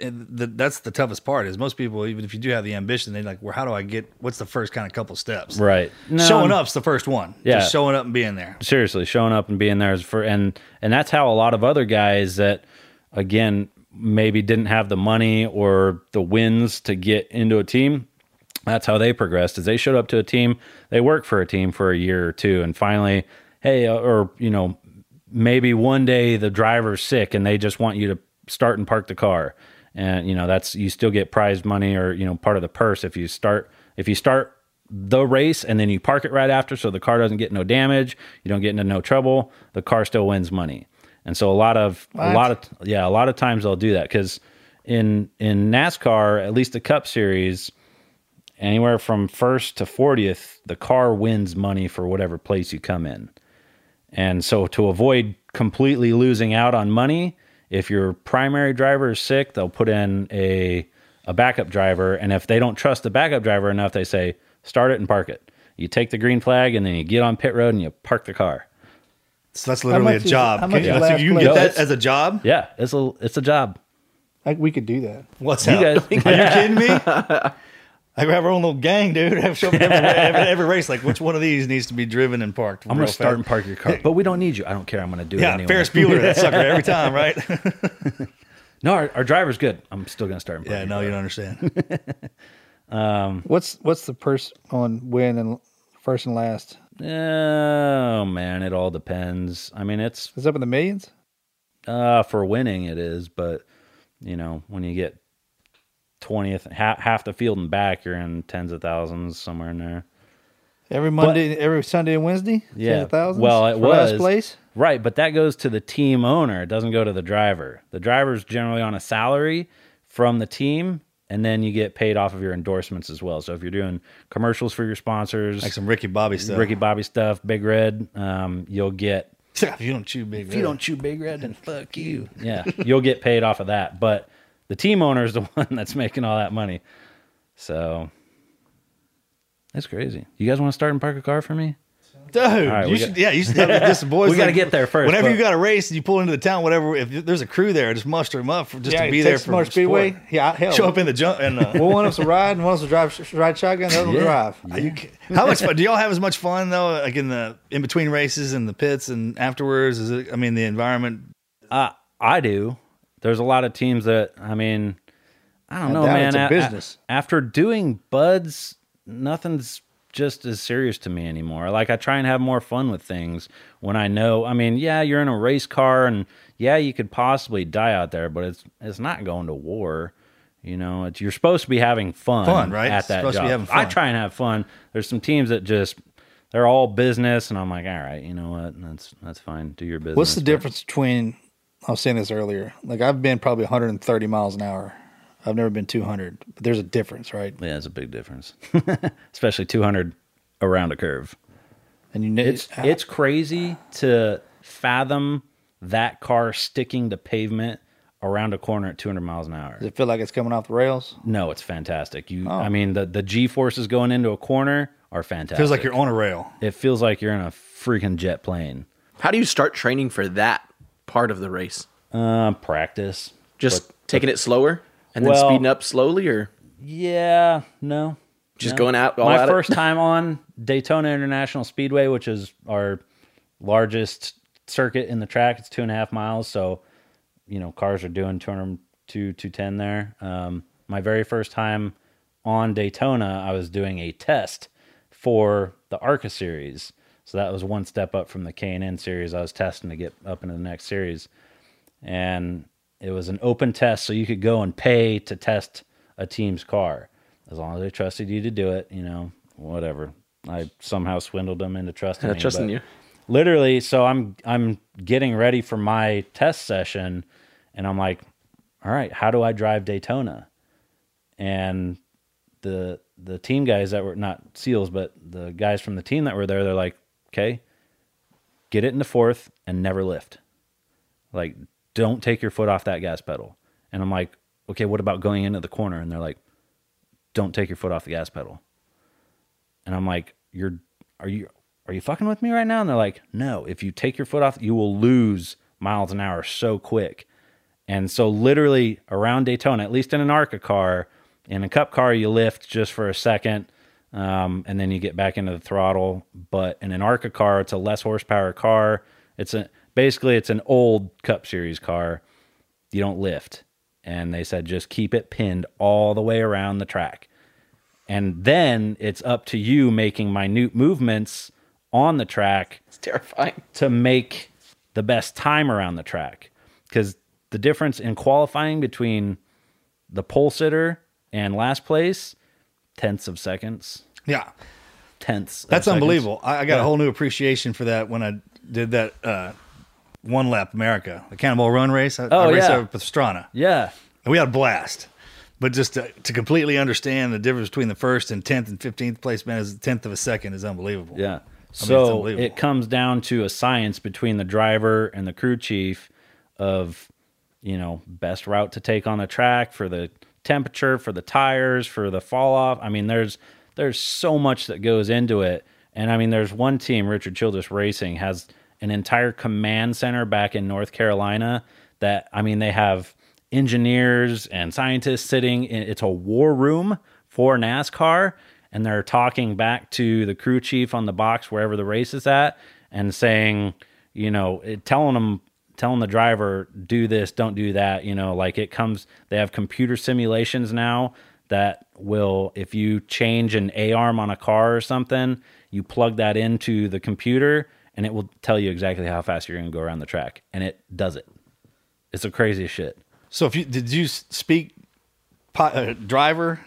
And the, that's the toughest part. Is most people, even if you do have the ambition, they're like, well, how do I get? What's the first kind of couple steps? Right. No, showing up's the first one. Yeah. just showing up and being there. seriously showing up and being there is for and and that's how a lot of other guys that again maybe didn't have the money or the wins to get into a team that's how they progressed is they showed up to a team they worked for a team for a year or two and finally hey uh, or you know maybe one day the driver's sick and they just want you to start and park the car. And you know that's you still get prize money or you know part of the purse if you start if you start the race and then you park it right after so the car doesn't get no damage you don't get into no trouble the car still wins money. And so a lot of a lot of yeah a lot of times they'll do that because in in nascar at least the cup series anywhere from first to 40th the car wins money for whatever place you come in and so to avoid completely losing out on money, if your primary driver is sick, they'll put in a a backup driver and if they don't trust the backup driver enough, they say start it and park it. You take the green flag and then you get on pit road and you park the car. So that's literally a much is- job. how much Can- is so you can get that as a job. Yeah, it's a it's a job. Like we could do that. What's You up? guys- [laughs] Are you [laughs] kidding me? [laughs] I have our own little gang, dude. [laughs] Have show up every, every, [laughs] every race. Like, which one of these needs to be driven and parked? I'm gonna start fast? and park your car, but we don't need you. I don't care. I'm gonna do it Yeah, anyway. Ferris Bueller, that sucker every [laughs] time, right? No, our, our driver's good. I'm still gonna start. him Yeah, Parker no, car. you don't understand. um, What's what's the purse on win and first and last? Oh man, it all depends. I mean, it's Is it up in the millions? uh for winning it is, but you know when you get twentieth, half, half the field and back, you're in tens of thousands somewhere in there. Every Monday, every Sunday and Wednesday. Yeah. Tens of thousands. Well, it for last was. place. Right, but that goes to the team owner. It doesn't go to the driver. The driver's generally on a salary from the team, and then you get paid off of your endorsements as well. So if you're doing commercials for your sponsors, like some Ricky Bobby stuff. Ricky Bobby stuff, Big Red, um, you'll get. [laughs] if you don't chew big, If you don't chew Big Red, then fuck you. Yeah, you'll get paid off of that. But the team owner is the [laughs] one that's making all that money. So that's crazy. You guys want to start and park a car for me? dude. right, you should, got- yeah, you should have this [laughs] boys. We gotta get there first, Whenever but- you got a race and you pull into the town, whatever. If there's a crew there, just muster them up for, just yeah, to be there for Motor Speedway. sport. Yeah, hell. Show up in the jump and. Uh, Well, one of us will ride, and one of us will drive sh- ride shotgun, the other will Yeah. drive. Are you How much fun? Do y'all have as much fun though? Like in the in between races and the pits and afterwards? Is it? I mean, the environment. Uh, I do. There's a lot of teams that I mean, I don't know, man. it's a A- a- business. after doing BUD/S, nothing's just as serious to me anymore. Like I try and have more fun with things when I know. I mean, yeah, you're in a race car, and yeah, you could possibly die out there, but it's it's not going to war. You know, it's, you're supposed to be having fun, Fun, right? At that job. I try and have fun. There's some teams that just they're all business, and I'm like, all right, you know what? That's that's fine. Do your business. What's the but- difference between? I was saying this earlier. Like I've been probably 130 miles an hour. I've never been 200, but there's a difference, right? Yeah, it's a big difference, [laughs] especially 200 around a curve. And you know, It's it's crazy to fathom that car sticking to pavement around a corner at 200 miles an hour. Does it feel like it's coming off the rails? No, it's fantastic. You, Oh. I mean, the the G forces going into a corner are fantastic. Feels like you're on a rail. It feels like you're in a freaking jet plane. How do you start training for that part of the race? Uh, practice. Just taking it slower and then speeding up slowly, or Yeah, no. Just no. going out all My at it? first [laughs] time on Daytona International Speedway, which is our largest circuit in the track. It's two and a half miles, so you know cars are doing 200 to 210 there. Um, my very first time on Daytona, I was doing a test for the ARCA series. So that was one step up from the K and N series. I was testing to get up into the next series, and it was an open test, so you could go and pay to test a team's car as long as they trusted you to do it. You know, whatever. I somehow swindled them into trusting Yeah, me. trusting you. Literally, so I'm I'm getting ready for my test session, and I'm like, all right, how do I drive Daytona? And the the team guys that were not seals, but the guys from the team that were there, they're like, okay, get it in the fourth and never lift. Like, don't take your foot off that gas pedal. And I'm like, okay, what about going into the corner? And they're like, don't take your foot off the gas pedal. And I'm like, you're, are you, are you fucking with me right now? And they're like, no, if you take your foot off, you will lose miles an hour so quick. And so, literally around Daytona, at least in an ARCA car, in a cup car, you lift just for a second um, and then you get back into the throttle. But in an ARCA car, it's a less horsepower car. It's a basically it's an old Cup Series car. You don't lift, and they said just keep it pinned all the way around the track, and then it's up to you making minute movements on the track it's terrifying. to make the best time around the track. Because the difference in qualifying between the pole sitter and last place, tenths of seconds. Yeah, Tenths. that's unbelievable. I, I got a whole new appreciation for that when I did that uh, one lap America, the Cannonball Run race. I, I Oh, raced yeah. with Pastrana. Yeah. And we had a blast. But just to, to completely understand the difference between the first and tenth and fifteenth place, man, is a tenth of a second is unbelievable. Yeah. So unbelievable. it comes down to a science between the driver and the crew chief of, you know, best route to take on the track for the temperature, for the tires, for the fall off. I mean, there's there's so much that goes into it. And I mean, there's one team, Richard Childress Racing, has an entire command center back in North Carolina that I mean, they have engineers and scientists sitting in it's a war room for NASCAR and they're talking back to the crew chief on the box wherever the race is at and saying, you know, telling them telling the driver do this, don't do that. You know, like it comes. They have computer simulations now that will, if you change an A arm on a car or something, you plug that into the computer and it will tell you exactly how fast you're going to go around the track, and it does it. It's the craziest shit. So if you did you speak uh, driver?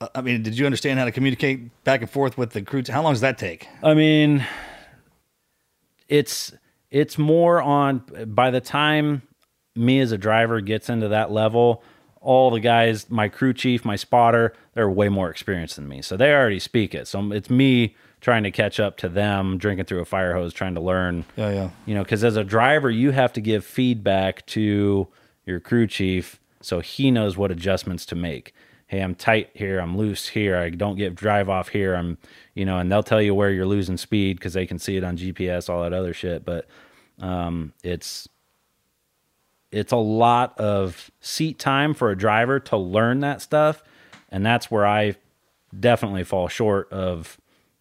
Uh, I mean, did you understand how to communicate back and forth with the crew? How long does that take? I mean, it's it's more on by the time me as a driver gets into that level, all the guys, my crew chief, my spotter, they're way more experienced than me. So they already speak it. So it's me trying to catch up to them, drinking through a fire hose, trying to learn. Yeah, yeah. You know, because as a driver, you have to give feedback to your crew chief so he knows what adjustments to make. Hey, I'm tight here. I'm loose here. I don't get drive off here. I'm, you know, and they'll tell you where you're losing speed because they can see it on GPS, all that other shit. But um, it's it's a lot of seat time for a driver to learn that stuff, and that's where I definitely fall short of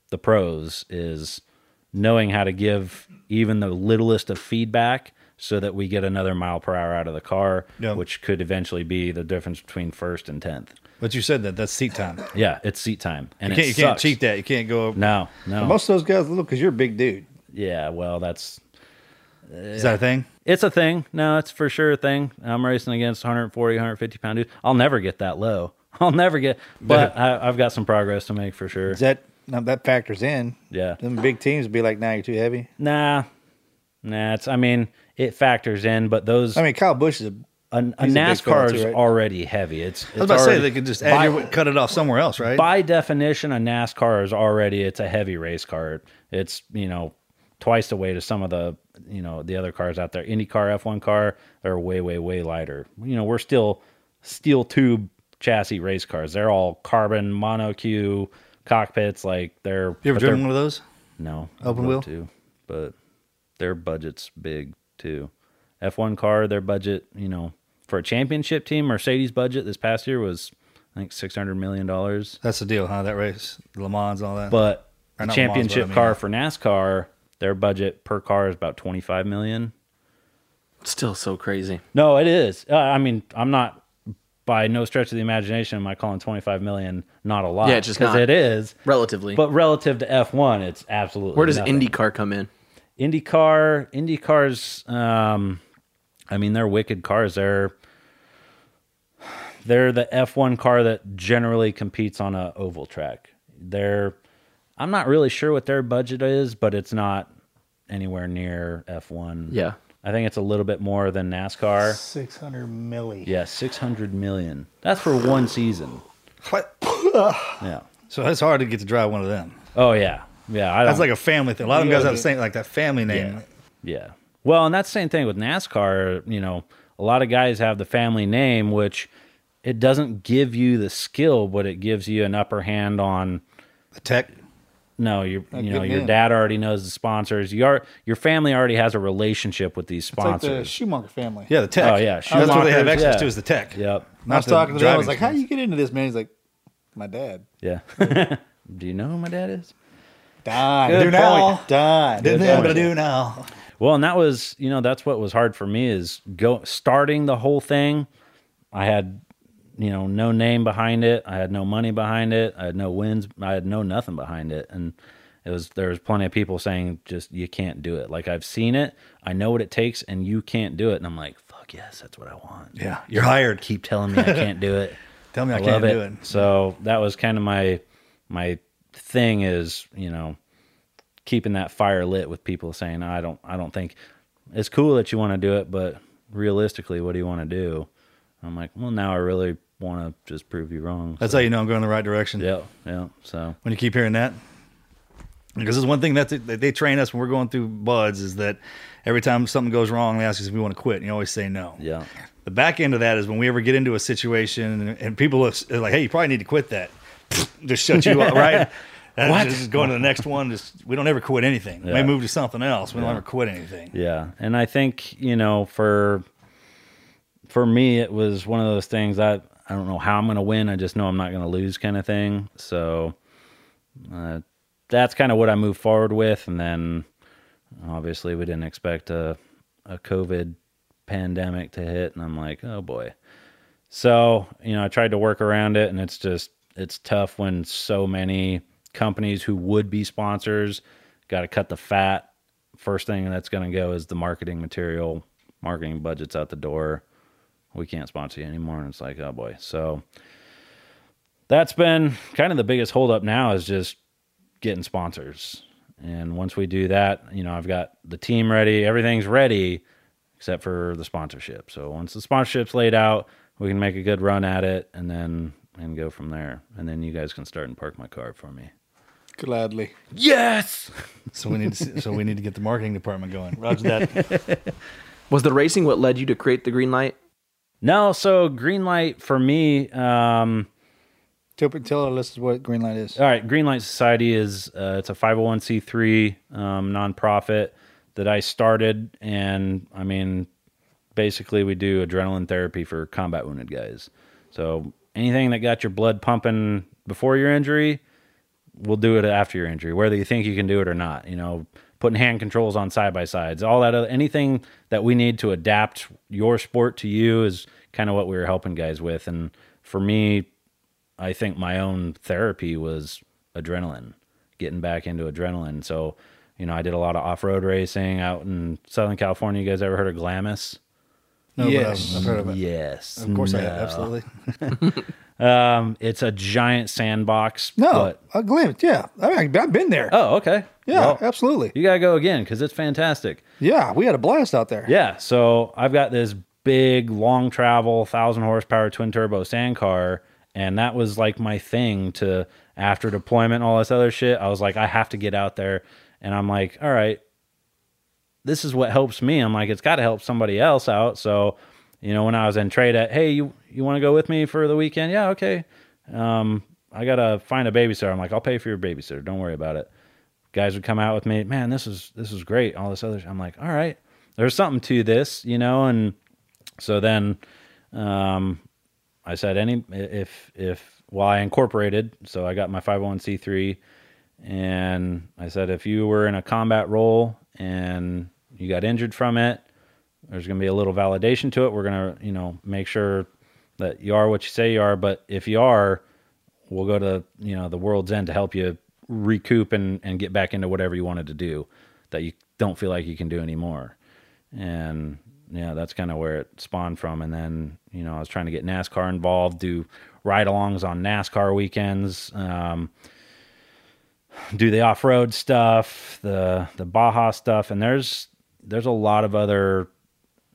the pros is knowing how to give even the littlest of feedback so that we get another mile per hour out of the car, Yeah. which could eventually be the difference between first and tenth. But you said that that's seat time. Yeah, it's seat time, and You can't, you can't cheat that. You can't go. No, no. Most of those guys look because you're a big dude. yeah, well, that's Is that a thing? it's a thing. No, it's for sure a thing. I'm racing against 140, 150 pound dudes. I'll never get that low. [laughs] I'll never get, but I, I've got some progress to make for sure. Is that now that factors in? Yeah. Them big teams would be like, "Nah, you're too heavy." Nah, nah. It's. I mean, it factors in, but those I mean, Kyle Busch is a a, a NASCAR is right? already heavy. It's. I was about to say they could just add by, your, cut it off somewhere else, right? by definition, a NASCAR is already it's a heavy race car. It's you know twice the weight of some of the you know the other cars out there. IndyCar, F1 car, they're way way way lighter. You know we're still steel tube chassis race cars. They're all carbon monocoque cockpits. Like they're you ever driven one of those? no, Open wheel? too, but their budget's big too. F1 car, their budget, you know, for a championship team, Mercedes budget this past year was I think six hundred million dollars. That's the deal, huh? That race, Le Mans, all that. But Or the not Le Mans, championship but I mean- car for NASCAR, their budget per car is about twenty five million. Still so crazy. No, it is. Uh, I mean, I'm not by no stretch of the imagination am I calling twenty five million not a lot. Yeah, just because it is. Relatively. But relative to F1, it's absolutely where does nothing. IndyCar come in? IndyCar, IndyCars, um, I mean, they're wicked cars. They're they're the F1 car that generally competes on a oval track. They're I'm not really sure what their budget is, but it's not anywhere near F1. Yeah. I think it's a little bit more than NASCAR. six hundred milli. Yeah, 600 million. That's for one season. What? [laughs] Yeah. So it's hard to get to drive one of them. Oh yeah. Yeah, I don't That's like a family thing. A lot of them guys have the same, like that family name. Yeah. Well, and that's the same thing with NASCAR. You know, a lot of guys have the family name, which it doesn't give you the skill, but it gives you an upper hand on. The tech. No, you you know your in. dad already knows the sponsors. Your your family already has a relationship with these It's like the. Schumacher family. Yeah, the tech. Oh, yeah, That's what they have access yeah. to is the tech. yep. I was talking to them. I was driving like, "How skills. you get into this, man?" He's like, "My dad." Yeah. [laughs] [laughs] Do you know who my dad is? Die. Good do now. point. Die. Didn't know, point. but I do now. Well, and that was, you know, that's what was hard for me is go starting the whole thing. I had, you know, no name behind it. I had no money behind it. I had no wins. I had no nothing behind it. And it was there was plenty of people saying just you can't do it. Like I've seen it. I know what it takes and you can't do it. And I'm like, fuck yes, that's what I want. Yeah, you're hired. Keep telling me I can't do it. [laughs] Tell me I, I, can't do it. it. So that was kind of my my thing is, you know, keeping that fire lit with people saying, I don't I don't think it's cool that you want to do it, but realistically, what do you want to do? I'm like, well, now I really want to just prove you wrong. That's how you know I'm going the right direction. yeah, yeah. So When you keep hearing that, because there's one thing that they, they train us when we're going through BUD/S is that every time something goes wrong, they ask us if we want to quit, and you always say no. yeah, The back end of that is when we ever get into a situation and, and people are like, "Hey, you probably need to quit that." just shut you up, [laughs] right? And What? Just going to the next one. Just we don't ever quit anything. We Yeah. may move to something else. We don't ever quit anything. yeah. And I think you know for for me, it was one of those things that I don't know how I'm going to win. I just know I'm not going to lose, kind of thing. So uh, that's kind of what I moved forward with, and then obviously we didn't expect a a COVID pandemic to hit, and I'm like, oh boy. So you know, I tried to work around it, and it's just it's tough when so many companies who would be sponsors got to cut the fat. First thing that's going to go is the marketing material, marketing budgets out the door. We can't sponsor you anymore, and it's like, oh boy. So that's been kind of the biggest holdup now is just getting sponsors. And once we do that, you know, I've got the team ready, everything's ready except for the sponsorship. So once the sponsorship's laid out, we can make a good run at it and then and go from there. And then you guys can start and park my car for me. Gladly. Yes. So we need to, so we need to get the marketing department going. Roger that. [laughs] Was the racing what led you to create the green light? No, so green light for me, um, Tell, tell our listeners what Greenlight is. All right, Green Light Society is uh, it's a 501c3 um, nonprofit that I started, and I mean, basically we do adrenaline therapy for combat wounded guys. So anything that got your blood pumping before your injury, we'll do it after your injury, whether you think you can do it or not. You know, putting hand controls on side by sides, all that, other, anything that we need to adapt your sport to you is kind of what we were helping guys with. And for me, I think my own therapy was adrenaline, getting back into adrenaline. So, you know, I did a lot of off road racing out in Southern California. You guys ever heard of Glamis? No, but Yes. I've, I've heard of it. Yes. Of course I have. Absolutely. [laughs] [laughs] Um, it's a giant sandbox. No, but- a glimpse. Yeah, I mean, I've been there. oh, okay. yeah, Well, absolutely. you gotta go again because it's fantastic. Yeah, we had a blast out there. Yeah. So I've got this big, long travel, thousand horsepower twin turbo sand car, and that was like my thing to after deployment and all this other shit. I was like, I have to get out there, and I'm like, all right, this is what helps me. I'm like, it's got to help somebody else out. So, you know, when I was in trade at, hey, you you want to go with me for the weekend? Yeah, okay. Um, I gotta find a babysitter. I'm like, I'll pay for your babysitter. Don't worry about it. Guys would come out with me, man. This is this is great. All this other. I'm like, all right, there's something to this, you know. And so then, um, I said, any if if well, I incorporated, so I got my 501c3, and I said, if you were in a combat role and you got injured from it, there's going to be a little validation to it. We're going to, you know, make sure that you are what you say you are. But if you are, we'll go to, you know, the world's end to help you recoup and, and get back into whatever you wanted to do that you don't feel like you can do anymore. And yeah, that's kind of where it spawned from. And then, you know, I was trying to get NASCAR involved, do ride alongs on NASCAR weekends. Um, do the off-road stuff, the the Baja stuff, and there's there's a lot of other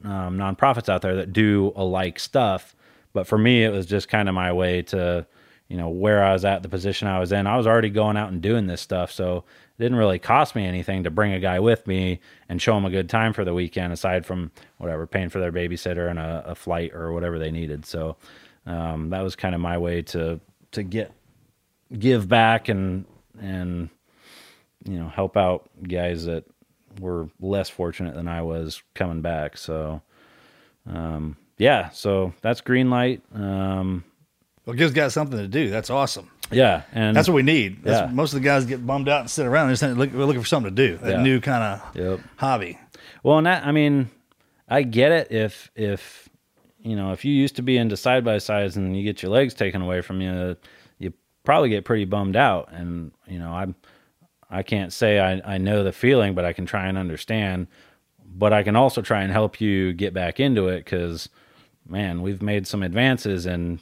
um, nonprofits out there that do alike stuff. But for me, it was just kind of my way to, you know, where I was at, the position I was in. I was already going out and doing this stuff, so it didn't really cost me anything to bring a guy with me and show him a good time for the weekend, aside from whatever paying for their babysitter and a, a flight or whatever they needed. So um, that was kind of my way to to get give back and and you know help out guys that were less fortunate than I was coming back. So um, yeah, so that's green light. Um, Well, gives guys something to do. That's awesome. yeah, and That's what we need. That's, Yeah. Most of the guys get bummed out and sit around. They're just look, we're looking for something to do. A Yeah. new kind of Yep. hobby. Well, and that I mean, I get it if if you know if you used to be into side by sides and you get your legs taken away from you, you probably get pretty bummed out. And you know, I'm I can't say I I know the feeling, but I can try and understand. But I can also try and help you get back into it because, man, we've made some advances in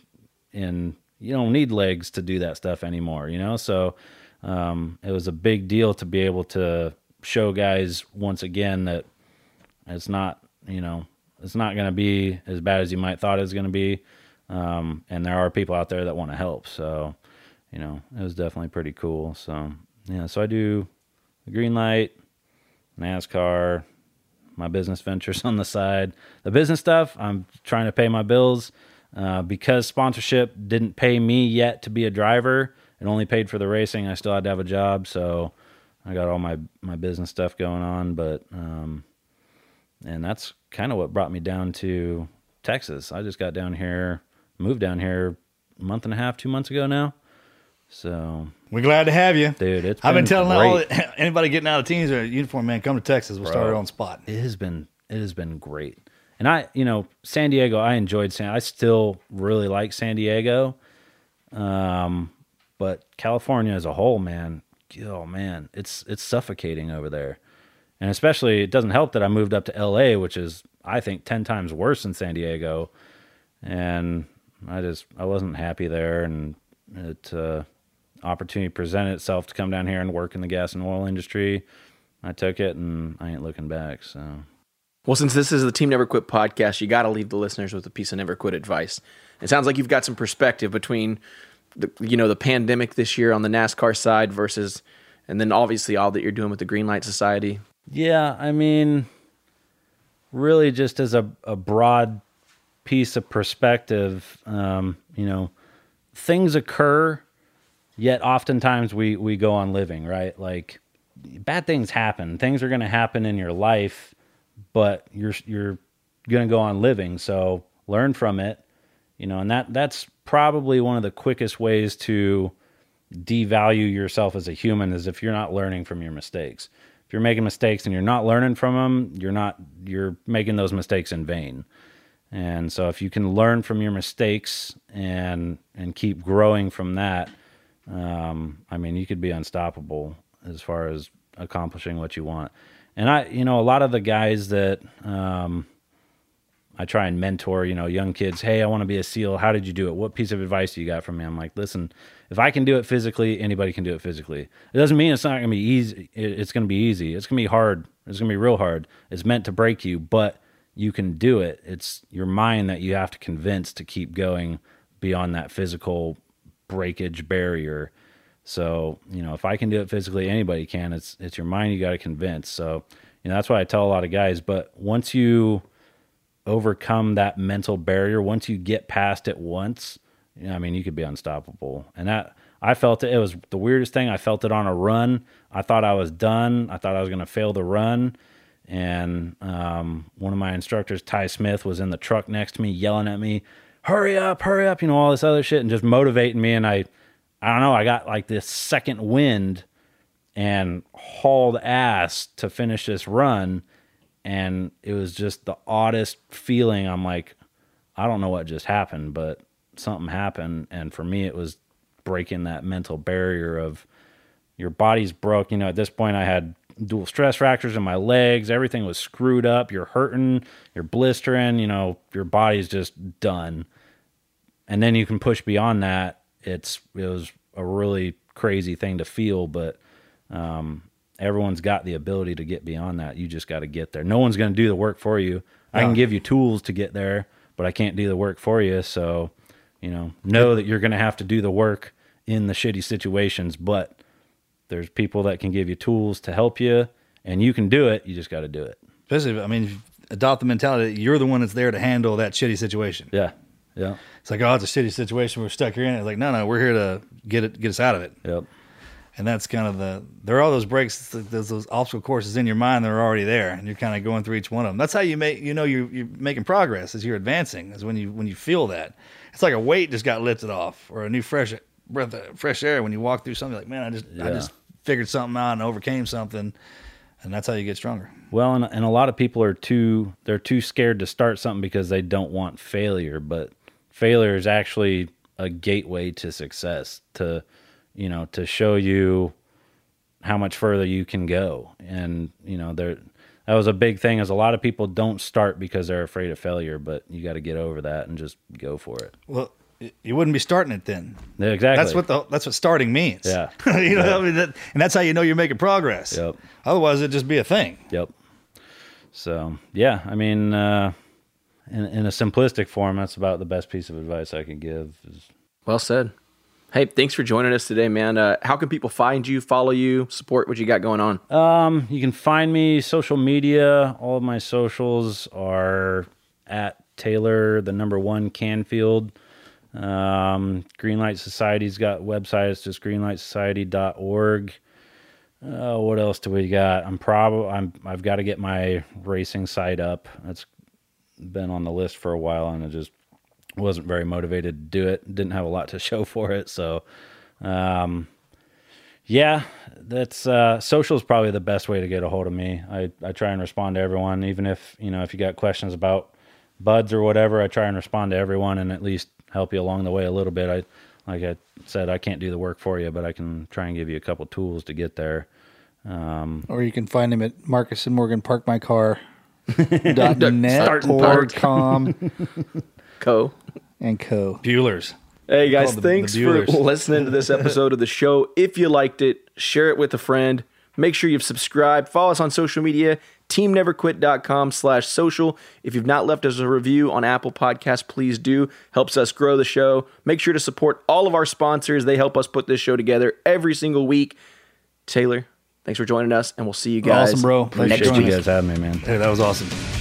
in you don't need legs to do that stuff anymore. You know, so um, it was a big deal to be able to show guys once again that it's not, you know, it's not going to be as bad as you might thought it was going to be. Um, and there are people out there that want to help. So, you know, it was definitely pretty cool. So, yeah, so I do the green light, NASCAR, my business ventures [laughs] on the side. The business stuff, I'm trying to pay my bills. Uh, because sponsorship didn't pay me yet to be a driver, it only paid for the racing. I still had to have a job, so I got all my my business stuff going on. But um, and that's kind of what brought me down to Texas. I just got down here, moved down here a month and a half, two months ago now. So, We're glad to have you. dude, it's I've been telling all great. [laughs] anybody getting out of teams or uniform, man, come to Texas. We'll start our own spot. it has been it has been great. And I, you know, San Diego, I enjoyed San. I still really like San Diego, um, but California as a whole, man, oh man, it's it's suffocating over there. And especially, it doesn't help that I moved up to L.A., which is I think ten times worse than San Diego. And I just I wasn't happy there, and it uh, opportunity presented itself to come down here and work in the gas and oil industry. I took it, and I ain't looking back. So. Well, since this is the Team Never Quit podcast, you got to leave the listeners with a piece of never quit advice. It sounds like you've got some perspective between the you know the pandemic this year on the NASCAR side versus, and then obviously all that you're doing with the Green Light Society. Yeah, I mean, really, just as a, a broad piece of perspective, um, you know, things occur, yet oftentimes we we go on living, right? Like bad things happen. Things are going to happen in your life, but you're you're going to go on living. So learn from it, you know, and that that's probably one of the quickest ways to devalue yourself as a human is if you're not learning from your mistakes. If you're making mistakes and you're not learning from them, you're not you're making those mistakes in vain. And so if you can learn from your mistakes and and keep growing from that, um, I mean, you could be unstoppable as far as accomplishing what you want. And I, you know, a lot of the guys that um, I try and mentor, you know, young kids, hey, I want to be a SEAL. How did you do it? What piece of advice do you got from me? I'm like, listen, if I can do it physically, anybody can do it physically. It doesn't mean it's not going to be easy. It's going to be easy. It's going to be hard. It's going to be real hard. It's meant to break you, but you can do it. It's your mind that you have to convince to keep going beyond that physical breakage barrier. So, you know, if I can do it physically, anybody can. It's it's your mind you got to convince. So, you know, that's why I tell a lot of guys, but once you overcome that mental barrier, once you get past it once, you know, I mean, you could be unstoppable. And that I felt it. It was the weirdest thing. I felt it on a run. I thought I was done. I thought I was going to fail the run and um, one of my instructors, Ty Smith, was in the truck next to me, yelling at me, "Hurry up, hurry up!" You know all this other shit, and just motivating me. And I, I don't know, I got like this second wind and hauled ass to finish this run, and it was just the oddest feeling. I'm like, I don't know what just happened, but something happened, and for me, it was breaking that mental barrier of your body's broke. You know, at this point, I had dual stress fractures in my legs. Everything was screwed up. You're hurting, you're blistering, you know, your body's just done. And then you can push beyond that. It's it was a really crazy thing to feel, but um, everyone's got the ability to get beyond that. You just got to get there. No one's going to do the work for you. I can give you tools to get there, but I can't do the work for you. So, you know, know that you're going to have to do the work in the shitty situations, but there's people that can give you tools to help you, and you can do it. You just got to do it. Especially, I mean, adopt the mentality that you're the one that's there to handle that shitty situation. Yeah, yeah, It's like, oh, it's a shitty situation. We're stuck here in it. It's like, no, no, we're here to get it, get us out of it. yep. And that's kind of the there are all those breaks, those, those obstacle courses in your mind that are already there, and you're kind of going through each one of them. That's how you make you know you're, you're making progress as you're advancing. Is when you when you feel that it's like a weight just got lifted off, or a new fresh breath of fresh air when you walk through something. Like, man, I just I just figured something out and overcame something, and that's how you get stronger. Well, and, and a lot of people are too they're too scared to start something because they don't want failure, but failure is actually a gateway to success to you know to show you how much further you can go. And you know there that was a big thing is a lot of people don't start because they're afraid of failure, but you got to get over that and just go for it. Well, you wouldn't be starting it then. Yeah, exactly. That's what the that's what starting means. Yeah. [laughs] you know, I mean, that, and that's how you know you're making progress. Yep. Otherwise, it'd just be a thing. Yep. So yeah, I mean, uh, in in a simplistic form, that's about the best piece of advice I could give. Is Well said. Hey, thanks for joining us today, man. Uh, how can people find you, follow you, support what you got going on? Um, you can find me social media. All of my socials are at Taylor, the number one Canfield. Um, Greenlight Society's got website. It's just greenlightsociety.org. Uh, what else do we got? I'm probably I'm I've got to get my racing site up. That's been on the list for a while, and it just wasn't very motivated to do it. Didn't have a lot to [laughs] show for it, so um, Yeah, that's uh, social is probably the best way to get a hold of me. I, I try and respond to everyone, even if you know if you got questions about BUD/S or whatever. I try and respond to everyone and at least help you along the way a little bit. I like I said, I can't do the work for you, but I can try and give you a couple tools to get there. Um, Or you can find him at Marcus and Morgan Park My Car. [laughs] dot net or com [laughs] Co. and co. Bueller's. Hey guys, Called the- the thanks for [laughs] listening to this episode of the show. If you liked it, share it with a friend. Make sure you've subscribed. Follow us on social media, teamneverquit.com slash social. If you've not left us a review on Apple Podcasts, please do. Helps us grow the show. Make sure to support all of our sponsors. They help us put this show together every single week. Taylor, thanks for joining us, and we'll see you guys Awesome, bro. Thanks for next appreciate joining you us. guys having me, man. Hey, that was awesome.